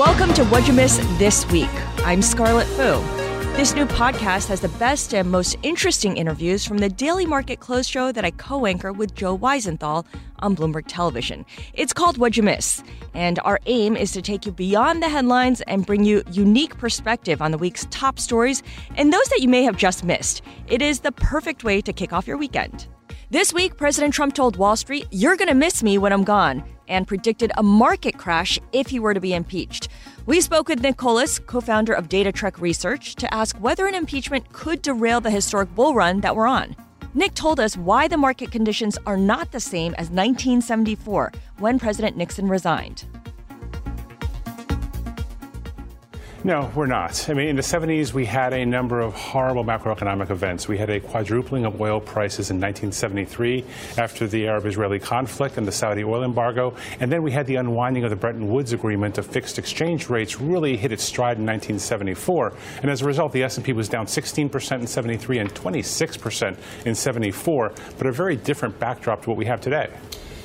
Welcome to What You Miss This Week. I'm Scarlet Fu. This new podcast has the best and most interesting interviews from the daily market close show that I co anchor with Joe Weisenthal on Bloomberg Television. It's called What You Miss, and our aim is to take you beyond the headlines and bring you unique perspective on the week's top stories and those that you may have just missed. It is the perfect way to kick off your weekend. This week, President Trump told Wall Street, You're going to miss me when I'm gone, and predicted a market crash if he were to be impeached. We spoke with Nick Colas, co founder of DataTrek Research, to ask whether an impeachment could derail the historic bull run that we're on. Nick told us why the market conditions are not the same as 1974 when President Nixon resigned. No, we're not. I mean, in the 70s, we had a number of horrible macroeconomic events. We had a quadrupling of oil prices in 1973 after the Arab Israeli conflict and the Saudi oil embargo. And then we had the unwinding of the Bretton Woods Agreement of fixed exchange rates really hit its stride in 1974. And as a result, the S&P was down 16% in 73 and 26% in 74, but a very different backdrop to what we have today.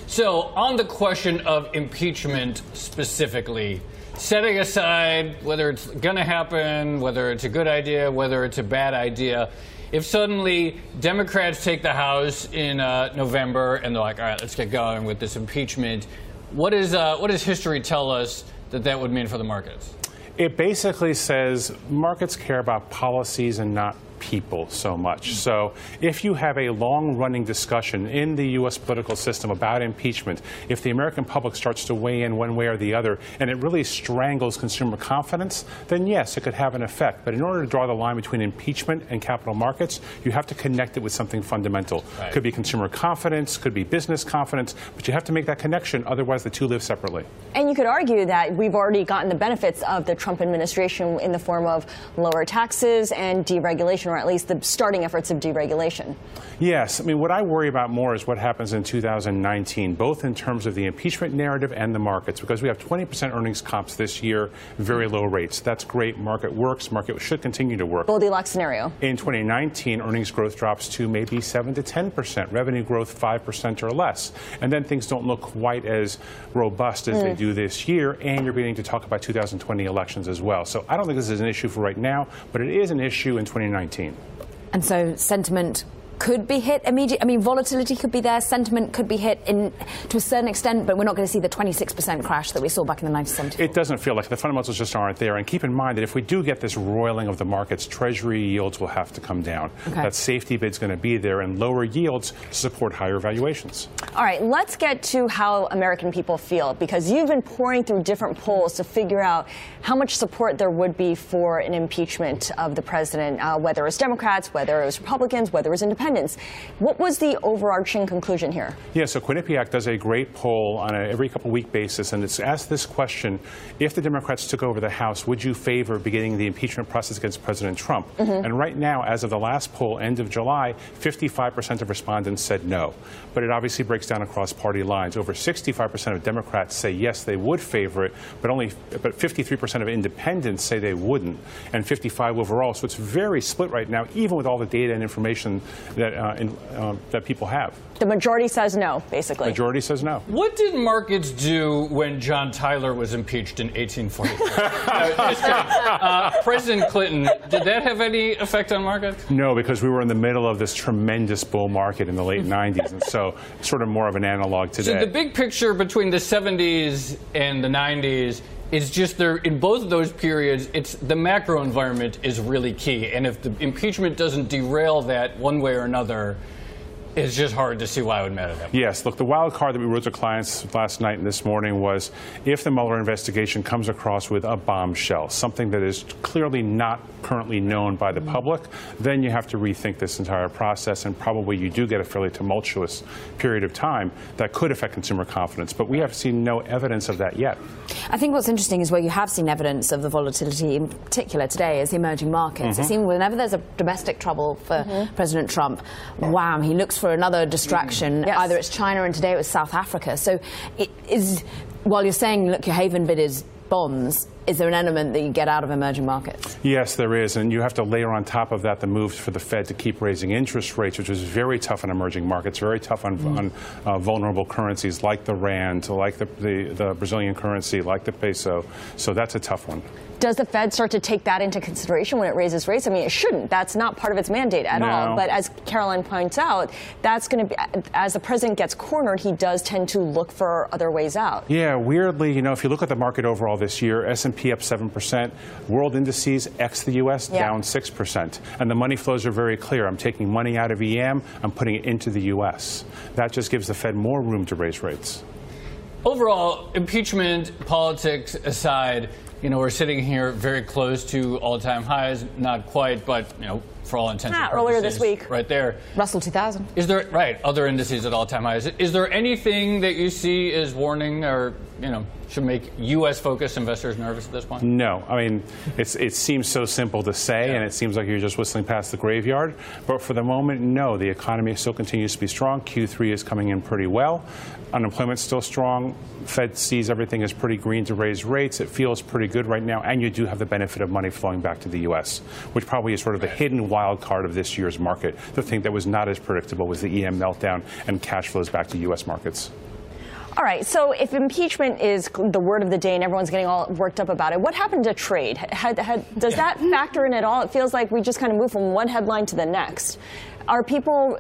So, on the question of impeachment specifically, setting aside whether it's going to happen, whether it's a good idea, whether it's a bad idea, if suddenly Democrats take the House in uh, November and they're like, all right, let's get going with this impeachment, what, is, uh, what does history tell us that that would mean for the markets? It basically says markets care about policies and not people so much. So if you have a long running discussion in the U.S. political system about impeachment, if the American public starts to weigh in one way or the other and it really strangles consumer confidence, then yes, it could have an effect. But in order to draw the line between impeachment and capital markets, you have to connect it with something fundamental. Right. Could be consumer confidence, could be business confidence, but you have to make that connection, otherwise the two live separately. And you could argue that we've already gotten the benefits of the Trump administration in the form of lower taxes and deregulation or at least the starting efforts of deregulation. Yes. I mean, what I worry about more is what happens in 2019, both in terms of the impeachment narrative and the markets, because we have 20% earnings comps this year, very low rates. That's great. Market works. Market should continue to work. Goldilocks scenario. In 2019, earnings growth drops to maybe 7 to 10%, revenue growth 5% or less. And then things don't look quite as robust as mm. they do this year, and you're beginning to talk about 2020 elections as well. So I don't think this is an issue for right now, but it is an issue in 2019. And so sentiment could be hit immediately. I mean, volatility could be there, sentiment could be hit in to a certain extent, but we're not going to see the 26% crash that we saw back in the 1970s. It doesn't feel like the fundamentals just aren't there. And keep in mind that if we do get this roiling of the markets, Treasury yields will have to come down. Okay. That safety bid's going to be there, and lower yields support higher valuations. All right, let's get to how American people feel because you've been poring through different polls to figure out how much support there would be for an impeachment of the president, uh, whether it was Democrats, whether it was Republicans, whether it was independents What was the overarching conclusion here? Yeah, so Quinnipiac does a great poll on a every couple week basis, and it's asked this question: If the Democrats took over the House, would you favor beginning the impeachment process against President Trump? Mm-hmm. And right now, as of the last poll, end of July, 55% of respondents said no. But it obviously breaks down across party lines. Over 65% of Democrats say yes, they would favor it, but only but 53% of independents say they wouldn't, and 55 overall. So it's very split right now, even with all the data and information that, uh, in, uh, that people have. The majority says no, basically. Majority says no. What did markets do when John Tyler was impeached in 1843? uh, President Clinton, did that have any effect on markets? No, because we were in the middle of this tremendous bull market in the late 90s, and so sort of more of an analog today. So the big picture between the 70s and the 90s it's just there in both of those periods it's the macro environment is really key. And if the impeachment doesn't derail that one way or another It's just hard to see why it would matter that much. Yes, look, the wild card that we wrote to clients last night and this morning was if the Mueller investigation comes across with a bombshell, something that is clearly not currently known by the public, then you have to rethink this entire process, and probably you do get a fairly tumultuous period of time that could affect consumer confidence. But we have seen no evidence of that yet. I think what's interesting is where you have seen evidence of the volatility, in particular today, is the emerging markets. Mm-hmm. It seems whenever there's a domestic trouble for Mm-hmm. President Trump, wham, he looks for another distraction. Yes. Either it's China, and today it was South Africa. So it is. While you're saying, look, your haven bid is bonds, is there an element that you get out of emerging markets? Yes, there is, and you have to layer on top of that the moves for the Fed to keep raising interest rates, which is very tough on emerging markets, very tough on, on uh, vulnerable currencies like the rand, like the, the, the Brazilian currency, like the peso. So that's a tough one. Does the Fed start to take that into consideration when it raises rates? I mean, it shouldn't. That's not part of its mandate at No. all. But as Caroline points out, that's going to be, as the president gets cornered, he does tend to look for other ways out. Yeah, weirdly, you know, if you look at the market overall this year, S&P up 7%, world indices ex the US Yeah. down 6%. And the money flows are very clear. I'm taking money out of EM, I'm putting it into the US. That just gives the Fed more room to raise rates. Overall, impeachment politics aside, you know, we're sitting here very close to all-time highs. Not quite, but you know, for all intents Ah, and earlier this week. right there. Russell 2000. Is there right other indices at all-time highs? Is there anything that you see as warning or you know should make U.S. focused investors nervous at this point? No, I mean, it's, it seems so simple to say, and it seems like you're just whistling past the graveyard. But for the moment, no, the economy still continues to be strong. Q3 is coming in pretty well. Unemployment's still strong. Fed sees everything as pretty green to raise rates. It feels pretty good right now, and you do have the benefit of money flowing back to the U.S., which probably is sort of the hidden wild card of this year's market. The thing that was not as predictable was the EM meltdown and cash flows back to U.S. markets. All right, so if impeachment is the word of the day and everyone's getting all worked up about it, what happened to trade? Had, had, does that factor in at all? It feels like we just kind of move from one headline to the next. Are people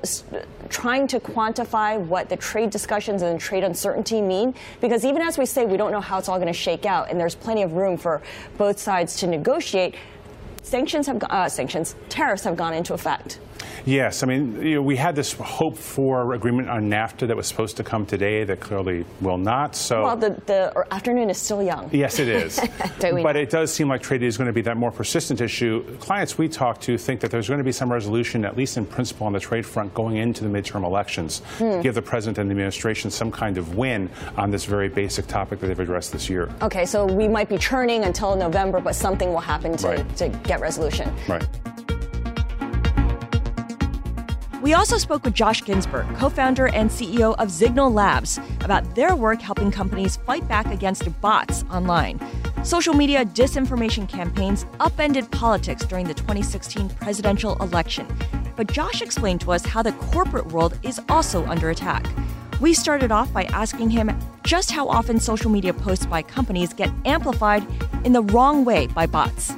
trying to quantify what the trade discussions and trade uncertainty mean? Because even as we say, we don't know how it's all going to shake out, and there's plenty of room for both sides to negotiate. Sanctions have uh, sanctions, tariffs have gone into effect. Yes, I mean, you know, we had this hope for agreement on NAFTA that was supposed to come today that clearly will not. So, Well, the, the afternoon is still young. yes, it is. But know? it does seem like trade is going to be that more persistent issue. Clients we talk to think that there's going to be some resolution, at least in principle, on the trade front going into the midterm elections, Hmm. give the president and the administration some kind of win on this very basic topic that they've addressed this year. Okay, so we might be churning until November, but something will happen to, Right. to get resolution. Right. We also spoke with Josh Ginsberg, co founder and CEO of Zignal Labs, about their work helping companies fight back against bots online. Social media disinformation campaigns upended politics during the 2016 presidential election. But Josh explained to us how the corporate world is also under attack. We started off by asking him just how often social media posts by companies get amplified in the wrong way by bots.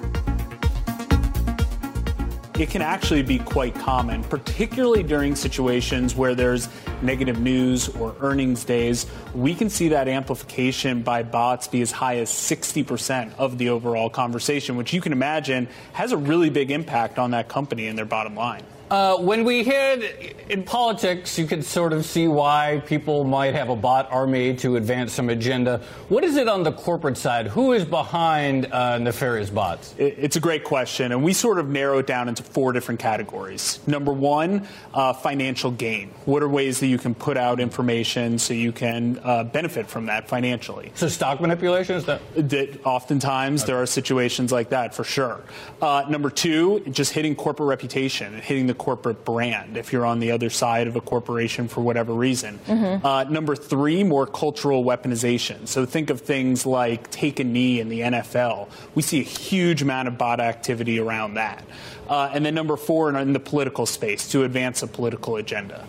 It can actually be quite common, particularly during situations where there's negative news or earnings days. We can see that amplification by bots be as high as 60% of the overall conversation, which you can imagine has a really big impact on that company and their bottom line. Uh, when we hit in politics, you can sort of see why people might have a bot army to advance some agenda. What is it on the corporate side? Who is behind uh, nefarious bots? It- It's a great question, and we sort of narrow it down into four different categories. Number one, uh, financial gain. What are ways that you can put out information so you can uh, benefit from that financially? So stock manipulation is that? that oftentimes there are situations like that for sure. Uh, number two, just hitting corporate reputation and hitting the corporate brand if you're on the other side of a corporation for whatever reason. Uh, number three, more cultural weaponization. So think of things like take a knee in the NFL. We see a huge amount of bot activity around that. Uh, and then number four, in the political space to advance a political agenda.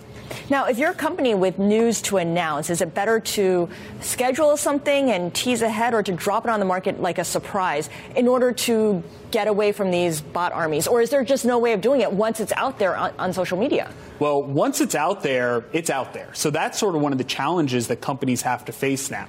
Now, if you're a company with news to announce, is it better to schedule something and tease ahead or to drop it on the market like a surprise in order to get away from these bot armies? Or is there just no way of doing it once it's out there on, on social media? Well, once it's out there, it's out there. So that's sort of one of the challenges that companies have to face now.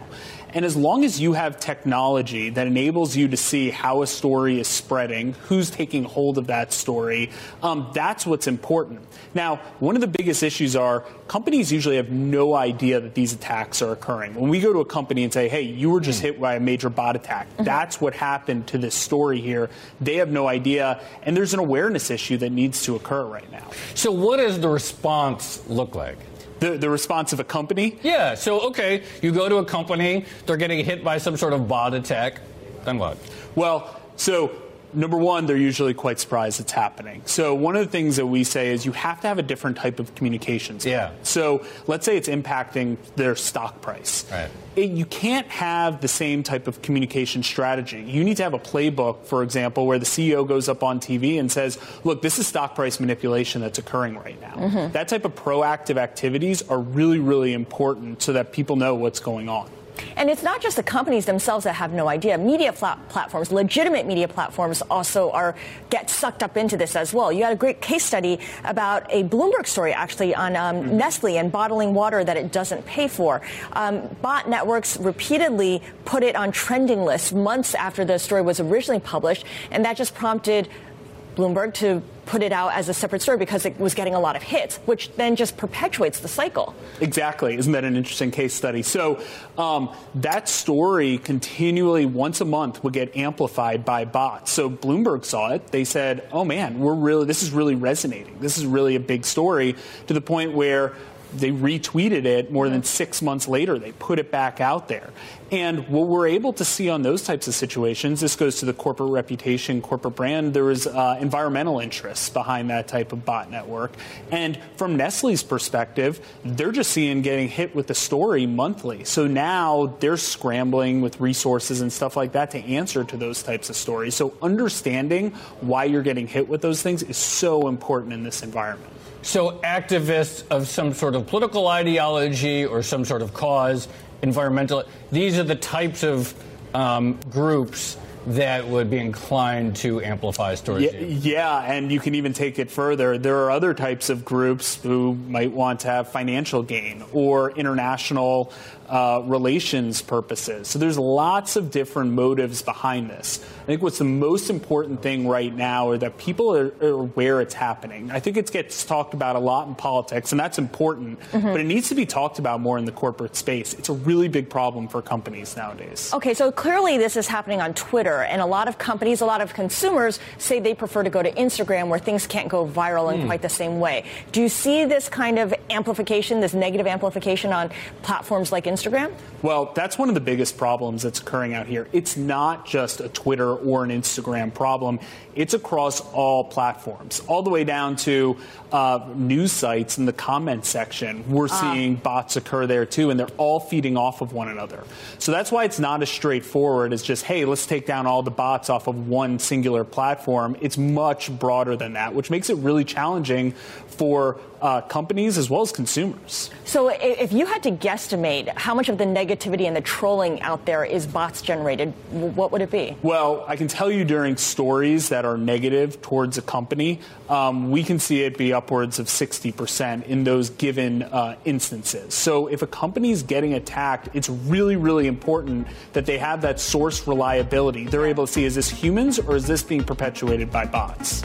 And as long as you have technology that enables you to see how a story is spreading, who's taking hold of that story, um, that's what's important. Now, one of the biggest issues are companies usually have no idea that these attacks are occurring. When we go to a company and say, hey, you were just hit by a major bot attack, mm-hmm. that's what happened to this story here. They have no idea, and there's an awareness issue that needs to occur right now. So, what does the response look like? The, the response of a company? Yeah. So, okay, you go to a company, they're getting hit by some sort of bot attack. Then what? Well, so number one, they're usually quite surprised it's happening. So one of the things that we say is you have to have a different type of communications. Yeah. So let's say it's impacting their stock price. Right. It, you can't have the same type of communication strategy. You need to have a playbook, for example, where the CEO goes up on TV and says, look, this is stock price manipulation that's occurring right now. Mm-hmm. That type of proactive activities are really, really important so that people know what's going on. And it's not just the companies themselves that have no idea. Media platforms, legitimate media platforms, also are get sucked up into this as well. You had a great case study about a Bloomberg story actually on um, mm-hmm. Nestle and bottling water that it doesn't pay for. Um, bot networks repeatedly put it on trending lists months after the story was originally published, and that just prompted Bloomberg to put it out as a separate story because it was getting a lot of hits, which then just perpetuates the cycle. Exactly. Isn't that an interesting case study? So um, that story continually, once a month, would get amplified by bots. So Bloomberg saw it. They said, "Oh man, we're really this is really resonating. This is really a big story." To the point where they retweeted it more than six months later. They put it back out there. And what we're able to see on those types of situations, this goes to the corporate reputation, corporate brand, there is uh, environmental interests behind that type of bot network. And from Nestle's perspective, they're just seeing getting hit with the story monthly. So now they're scrambling with resources and stuff like that to answer to those types of stories. So understanding why you're getting hit with those things is so important in this environment. So, activists of some sort of political ideology or some sort of cause, environmental, these are the types of um, groups that would be inclined to amplify stories. Yeah, yeah, and you can even take it further. There are other types of groups who might want to have financial gain or international uh, relations purposes. So there's lots of different motives behind this. I think what's the most important thing right now are that people are, are aware it's happening. I think it gets talked about a lot in politics, and that's important, mm-hmm. but it needs to be talked about more in the corporate space. It's a really big problem for companies nowadays. Okay, so clearly this is happening on Twitter, and a lot of companies, a lot of consumers say they prefer to go to Instagram where things can't go viral in mm. quite the same way. Do you see this kind of amplification, this negative amplification on platforms like Instagram? Instagram? Well, that's one of the biggest problems that's occurring out here. It's not just a Twitter or an Instagram problem. It's across all platforms, all the way down to uh, news sites in the comment section. We're uh. seeing bots occur there too, and they're all feeding off of one another. So that's why it's not as straightforward as just, hey, let's take down all the bots off of one singular platform. It's much broader than that, which makes it really challenging for uh, companies as well as consumers. So, if you had to guesstimate how much of the negativity and the trolling out there is bots generated, what would it be? Well, I can tell you during stories that are negative towards a company, um, we can see it be upwards of 60% in those given uh, instances. So, if a company is getting attacked, it's really, really important that they have that source reliability. They're able to see is this humans or is this being perpetuated by bots?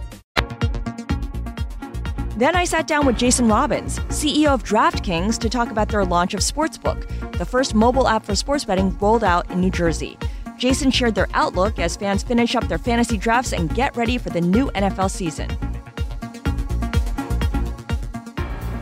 Then I sat down with Jason Robins, CEO of DraftKings, to talk about their launch of Sportsbook, the first mobile app for sports betting rolled out in New Jersey. Jason shared their outlook as fans finish up their fantasy drafts and get ready for the new NFL season.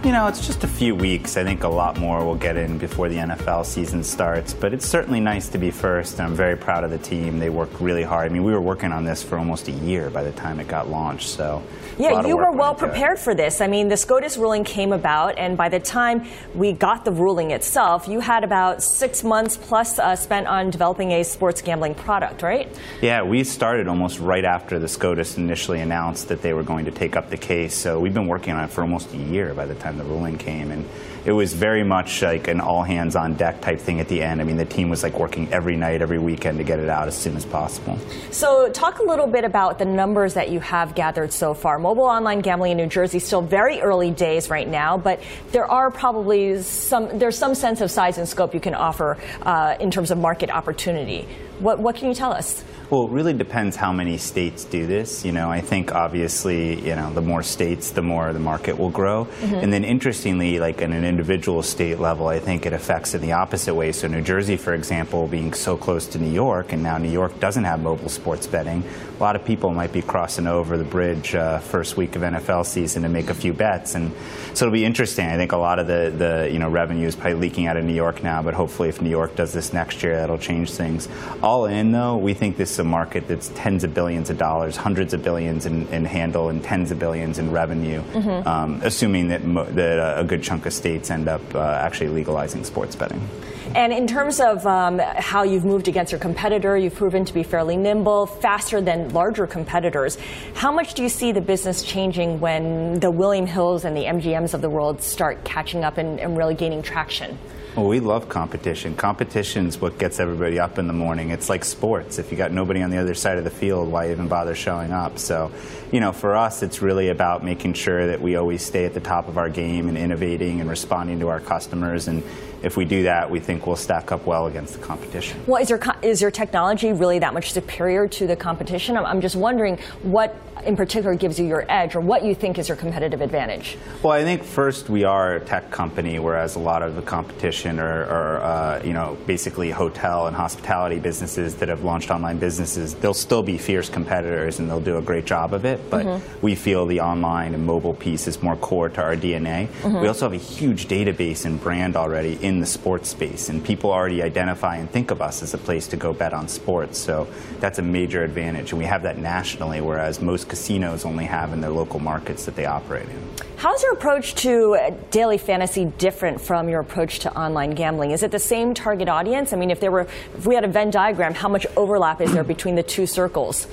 You know, it's just a few weeks. I think a lot more will get in before the NFL season starts. But it's certainly nice to be first, and I'm very proud of the team. They worked really hard. I mean, we were working on this for almost a year by the time it got launched. So yeah, you were well prepared for this. I mean, the SCOTUS ruling came about, and by the time we got the ruling itself, you had about six months plus uh, spent on developing a sports gambling product, right? Yeah, we started almost right after the SCOTUS initially announced that they were going to take up the case. So we've been working on it for almost a year by the time the ruling came, and it was very much like an all hands on deck type thing at the end. I mean, the team was like working every night, every weekend to get it out as soon as possible. So, talk a little bit about the numbers that you have gathered so far. Mobile online gambling in New Jersey still very early days right now, but there are probably some there's some sense of size and scope you can offer uh, in terms of market opportunity. What what can you tell us? Well, it really depends how many states do this. You know, I think obviously, you know, the more states, the more the market will grow. Mm-hmm. And then interestingly, like in an individual state level, I think it affects in the opposite way. So New Jersey, for example, being so close to New York, and now New York doesn't have mobile sports betting, a lot of people might be crossing over the bridge uh, first week of NFL season to make a few bets. And so it'll be interesting. I think a lot of the, the you know revenue is probably leaking out of New York now, but hopefully if New York does this next year, that'll change things. All in though, we think this is a market that's tens of billions of dollars, hundreds of billions in, in handle, and tens of billions in revenue, mm-hmm. um, assuming that, mo- that a good chunk of states end up uh, actually legalizing sports betting. And in terms of um, how you've moved against your competitor, you've proven to be fairly nimble, faster than larger competitors. How much do you see the business changing when the William Hills and the MGMs of the world start catching up and, and really gaining traction? Well, we love competition. Competition's what gets everybody up in the morning. It's like sports. If you got nobody on the other side of the field, why even bother showing up? So, you know, for us, it's really about making sure that we always stay at the top of our game and innovating and responding to our customers. And if we do that, we think we'll stack up well against the competition. Well, is your, is your technology really that much superior to the competition? I'm, I'm just wondering what in particular gives you your edge or what you think is your competitive advantage? Well, I think first we are a tech company, whereas a lot of the competition are, are uh, you know, basically hotel and hospitality businesses that have launched online businesses. They'll still be fierce competitors and they'll do a great job of it, but mm-hmm. we feel the online and mobile piece is more core to our DNA. Mm-hmm. We also have a huge database and brand already in the sports space, and people already identify and think of us as a place to go bet on sports. So that's a major advantage, and we have that nationally, whereas most casinos only have in their local markets that they operate in. How's your approach to uh, daily fantasy different from your approach to online gambling? Is it the same target audience? I mean, if there were, if we had a Venn diagram, how much overlap is there between the two circles?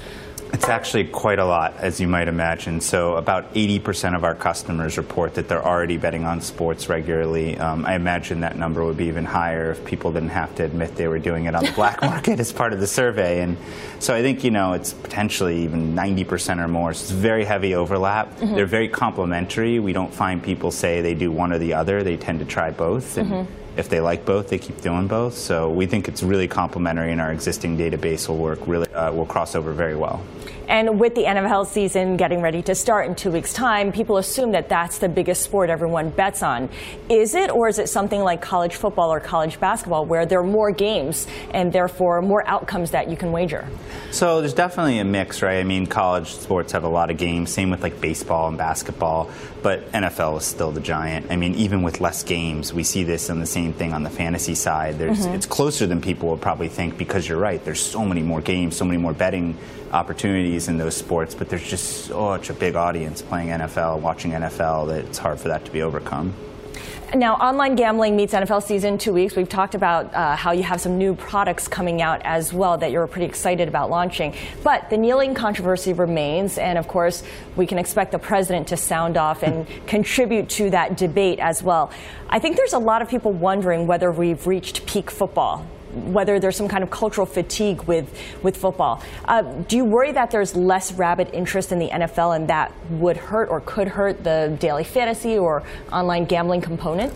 It's actually quite a lot, as you might imagine. So, about 80% of our customers report that they're already betting on sports regularly. Um, I imagine that number would be even higher if people didn't have to admit they were doing it on the black market as part of the survey. And so, I think, you know, it's potentially even 90% or more. So, it's very heavy overlap. Mm-hmm. They're very complementary. We don't find people say they do one or the other, they tend to try both. And, mm-hmm if they like both, they keep doing both. So we think it's really complementary, and our existing database will work really uh, will cross over very well. And with the NFL season getting ready to start in two weeks' time, people assume that that's the biggest sport everyone bets on. Is it, or is it something like college football or college basketball where there are more games and therefore more outcomes that you can wager? So there's definitely a mix, right? I mean, college sports have a lot of games, same with like baseball and basketball, but NFL is still the giant. I mean, even with less games, we see this in the same thing on the fantasy side. Mm-hmm. It's closer than people would probably think because you're right. There's so many more games, so many more betting opportunities in those sports, but there's just such a big audience playing NFL, watching NFL, that it's hard for that to be overcome. Now, online gambling meets NFL season two weeks. We've talked about uh, how you have some new products coming out as well that you're pretty excited about launching. But the kneeling controversy remains, and of course, we can expect the president to sound off and contribute to that debate as well. I think there's a lot of people wondering whether we've reached peak football whether there's some kind of cultural fatigue with, with football. Uh, do you worry that there's less rabid interest in the NFL and that would hurt or could hurt the daily fantasy or online gambling component?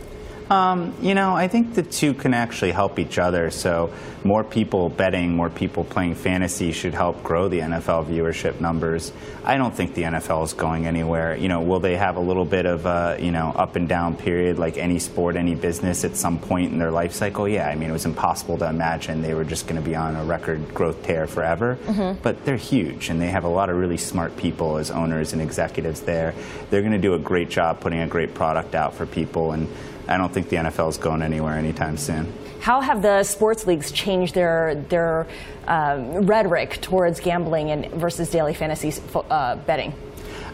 Um, you know, I think the two can actually help each other. So, more people betting, more people playing fantasy should help grow the NFL viewership numbers. I don't think the NFL is going anywhere. You know, will they have a little bit of a you know up and down period like any sport, any business at some point in their life cycle? Yeah, I mean, it was impossible to imagine they were just going to be on a record growth tear forever. Mm-hmm. But they're huge, and they have a lot of really smart people as owners and executives there. They're going to do a great job putting a great product out for people and I don't think the NFL is going anywhere anytime soon. How have the sports leagues changed their their um, rhetoric towards gambling and versus daily fantasy uh, betting?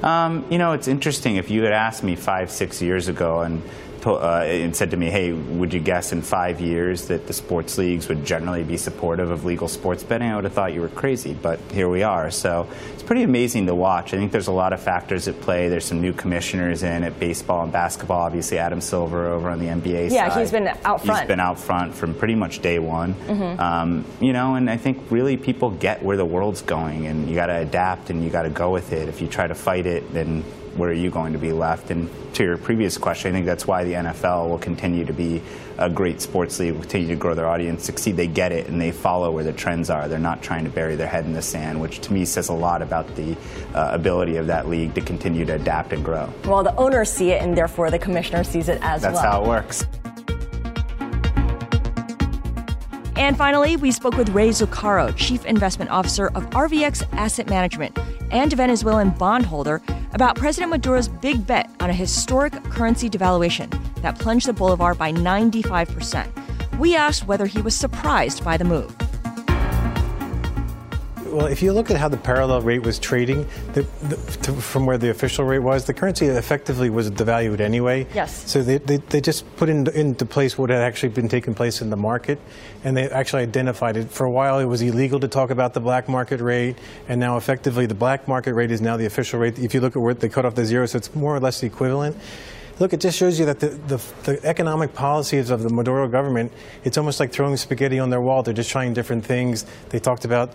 Um, you know, it's interesting. If you had asked me five, six years ago, and uh, and said to me, "Hey, would you guess in five years that the sports leagues would generally be supportive of legal sports betting?" I would have thought you were crazy, but here we are. So it's pretty amazing to watch. I think there's a lot of factors at play. There's some new commissioners in at baseball and basketball. Obviously, Adam Silver over on the NBA yeah, side. Yeah, he's been out front. He's been out front from pretty much day one. Mm-hmm. Um, you know, and I think really people get where the world's going, and you got to adapt and you got to go with it. If you try to fight it, then where are you going to be left? And to your previous question, I think that's why the NFL will continue to be a great sports league, continue to grow their audience, succeed. They get it and they follow where the trends are. They're not trying to bury their head in the sand, which to me says a lot about the uh, ability of that league to continue to adapt and grow. Well, the owners see it, and therefore the commissioner sees it as that's well. That's how it works. And finally, we spoke with Ray Zucaro, Chief Investment Officer of RVX Asset Management and Venezuelan bondholder, about President Maduro's big bet on a historic currency devaluation that plunged the bolivar by 95%. We asked whether he was surprised by the move. Well, if you look at how the parallel rate was trading the, the, to, from where the official rate was, the currency effectively was devalued anyway. Yes. So they, they, they just put in, into place what had actually been taking place in the market, and they actually identified it. For a while, it was illegal to talk about the black market rate, and now effectively the black market rate is now the official rate. If you look at where they cut off the zero, so it's more or less the equivalent. Look, it just shows you that the, the, the, economic policies of the Maduro government, it's almost like throwing spaghetti on their wall. They're just trying different things. They talked about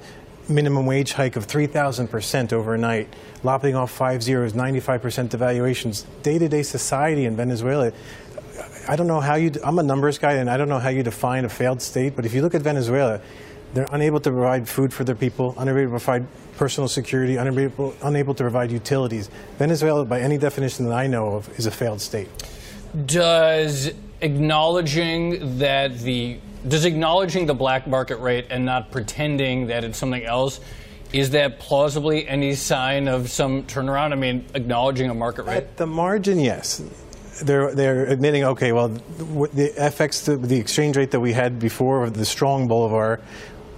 minimum wage hike of 3,000% overnight, lopping off five zeros, 95% devaluations. Day to day society in Venezuela. I don't know how you, I'm a numbers guy and I don't know how you define a failed state, but if you look at Venezuela, they're unable to provide food for their people, unable to provide personal security, unable, unable to provide utilities. Venezuela, by any definition that I know of, is a failed state. Does acknowledging that the does acknowledging the black market rate and not pretending that it's something else is that plausibly any sign of some turnaround? I mean, acknowledging a market rate? At the margin, yes. They're, they're admitting, okay, well, the FX, the, the exchange rate that we had before, the strong bolivar,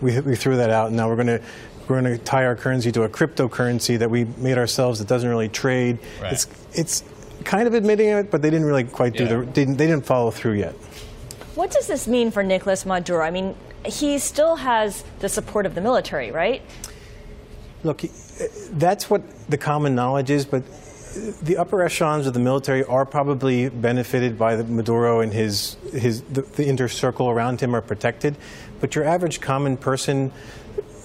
we, we threw that out, and now we're going to we're going to tie our currency to a cryptocurrency that we made ourselves that doesn't really trade. Right. It's it's kind of admitting it, but they didn't really quite do Yeah. the didn't, they didn't follow through yet. What does this mean for Nicolas Maduro? I mean, he still has the support of the military, right? Look, uh, that's what the common knowledge is, but uh, the upper echelons of the military are probably benefited by Maduro and his his the, the inner circle around him are protected, but your average common person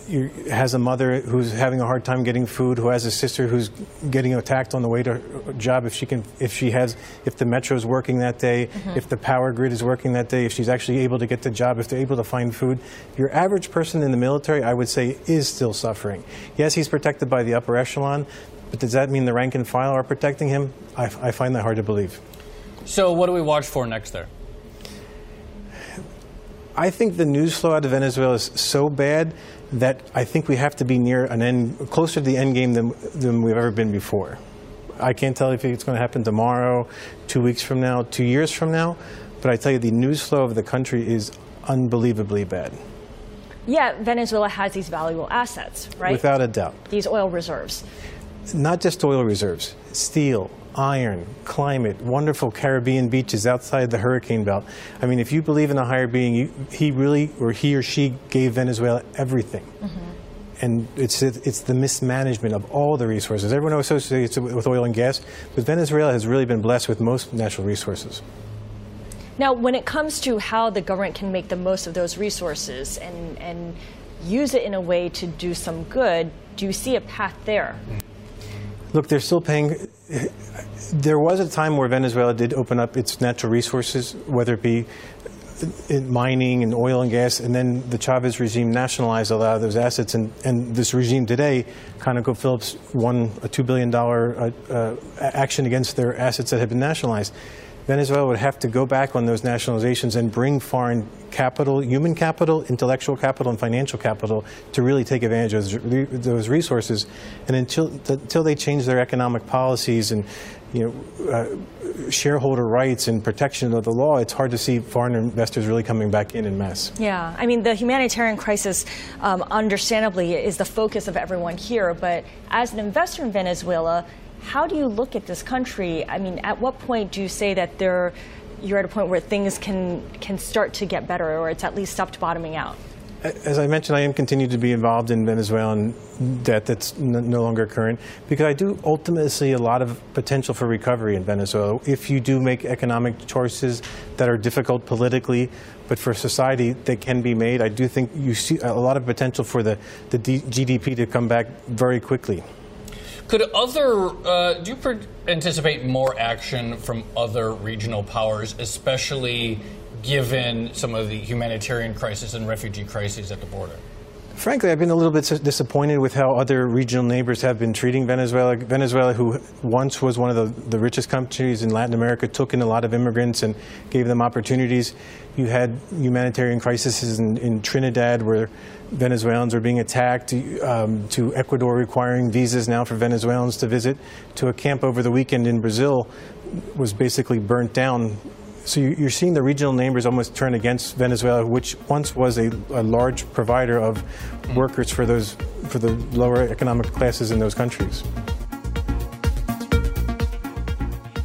has a mother who's having a hard time getting food, who has a sister who's getting attacked on the way to her job if she can, if she has, if the metro's working that day, mm-hmm. if the power grid is working that day, if she's actually able to get the job, if they're able to find food. Your average person in the military, I would say, is still suffering. Yes, he's protected by the upper echelon, but does that mean the rank and file are protecting him? I, I find that hard to believe. So, what do we watch for next there? I think the news flow out of Venezuela is so bad that I think we have to be near an end, closer to the end game than, than we've ever been before. I can't tell if it's going to happen tomorrow, two weeks from now, two years from now, but I tell you, the news flow of the country is unbelievably bad, Yeah, Venezuela has these valuable assets, right? without a doubt. these oil reserves. Not just oil reserves, steel, iron, climate, wonderful Caribbean beaches outside the hurricane belt. I mean, if you believe in a higher being, you, he really, or he or she, gave Venezuela everything. Mm-hmm. And it's, it's the mismanagement of all the resources. Everyone associates it with oil and gas, but Venezuela has really been blessed with most natural resources. Now, when it comes to how the government can make the most of those resources and, and use it in a way to do some good, do you see a path there? Look, they're still paying. There was a time where Venezuela did open up its natural resources, whether it be in mining and oil and gas, and then the Chavez regime nationalized a lot of those assets. And, and this regime today, ConocoPhillips won a $2 billion uh, uh, action against their assets that had been nationalized. Venezuela would have to go back on those nationalizations and bring foreign capital, human capital, intellectual capital, and financial capital to really take advantage of those resources. And until, until they change their economic policies and you know, uh, shareholder rights and protection of the law, it's hard to see foreign investors really coming back in in mass. Yeah, I mean, the humanitarian crisis, um, understandably, is the focus of everyone here. But as an investor in Venezuela, how do you look at this country? I mean, at what point do you say that they're, you're at a point where things can, can start to get better or it's at least stopped bottoming out? As I mentioned, I am continuing to be involved in Venezuelan debt that's no longer current because I do ultimately see a lot of potential for recovery in Venezuela. If you do make economic choices that are difficult politically, but for society that can be made, I do think you see a lot of potential for the, the GDP to come back very quickly. Could other, uh, do you anticipate more action from other regional powers, especially given some of the humanitarian crisis and refugee crises at the border? Frankly, I've been a little bit disappointed with how other regional neighbors have been treating Venezuela. Venezuela, who once was one of the, the richest countries in Latin America, took in a lot of immigrants and gave them opportunities. You had humanitarian crises in, in Trinidad where Venezuelans are being attacked, um, to Ecuador requiring visas now for Venezuelans to visit, to a camp over the weekend in Brazil was basically burnt down so you're seeing the regional neighbors almost turn against Venezuela, which once was a, a large provider of mm. workers for those for the lower economic classes in those countries.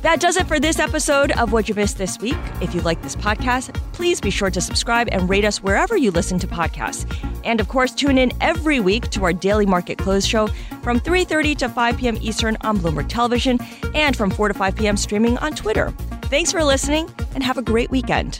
That does it for this episode of What You Missed This Week. If you like this podcast, please be sure to subscribe and rate us wherever you listen to podcasts. And of course, tune in every week to our daily market close show from 3:30 to 5 p.m. Eastern on Bloomberg Television and from 4 to 5 p.m. streaming on Twitter. Thanks for listening and have a great weekend.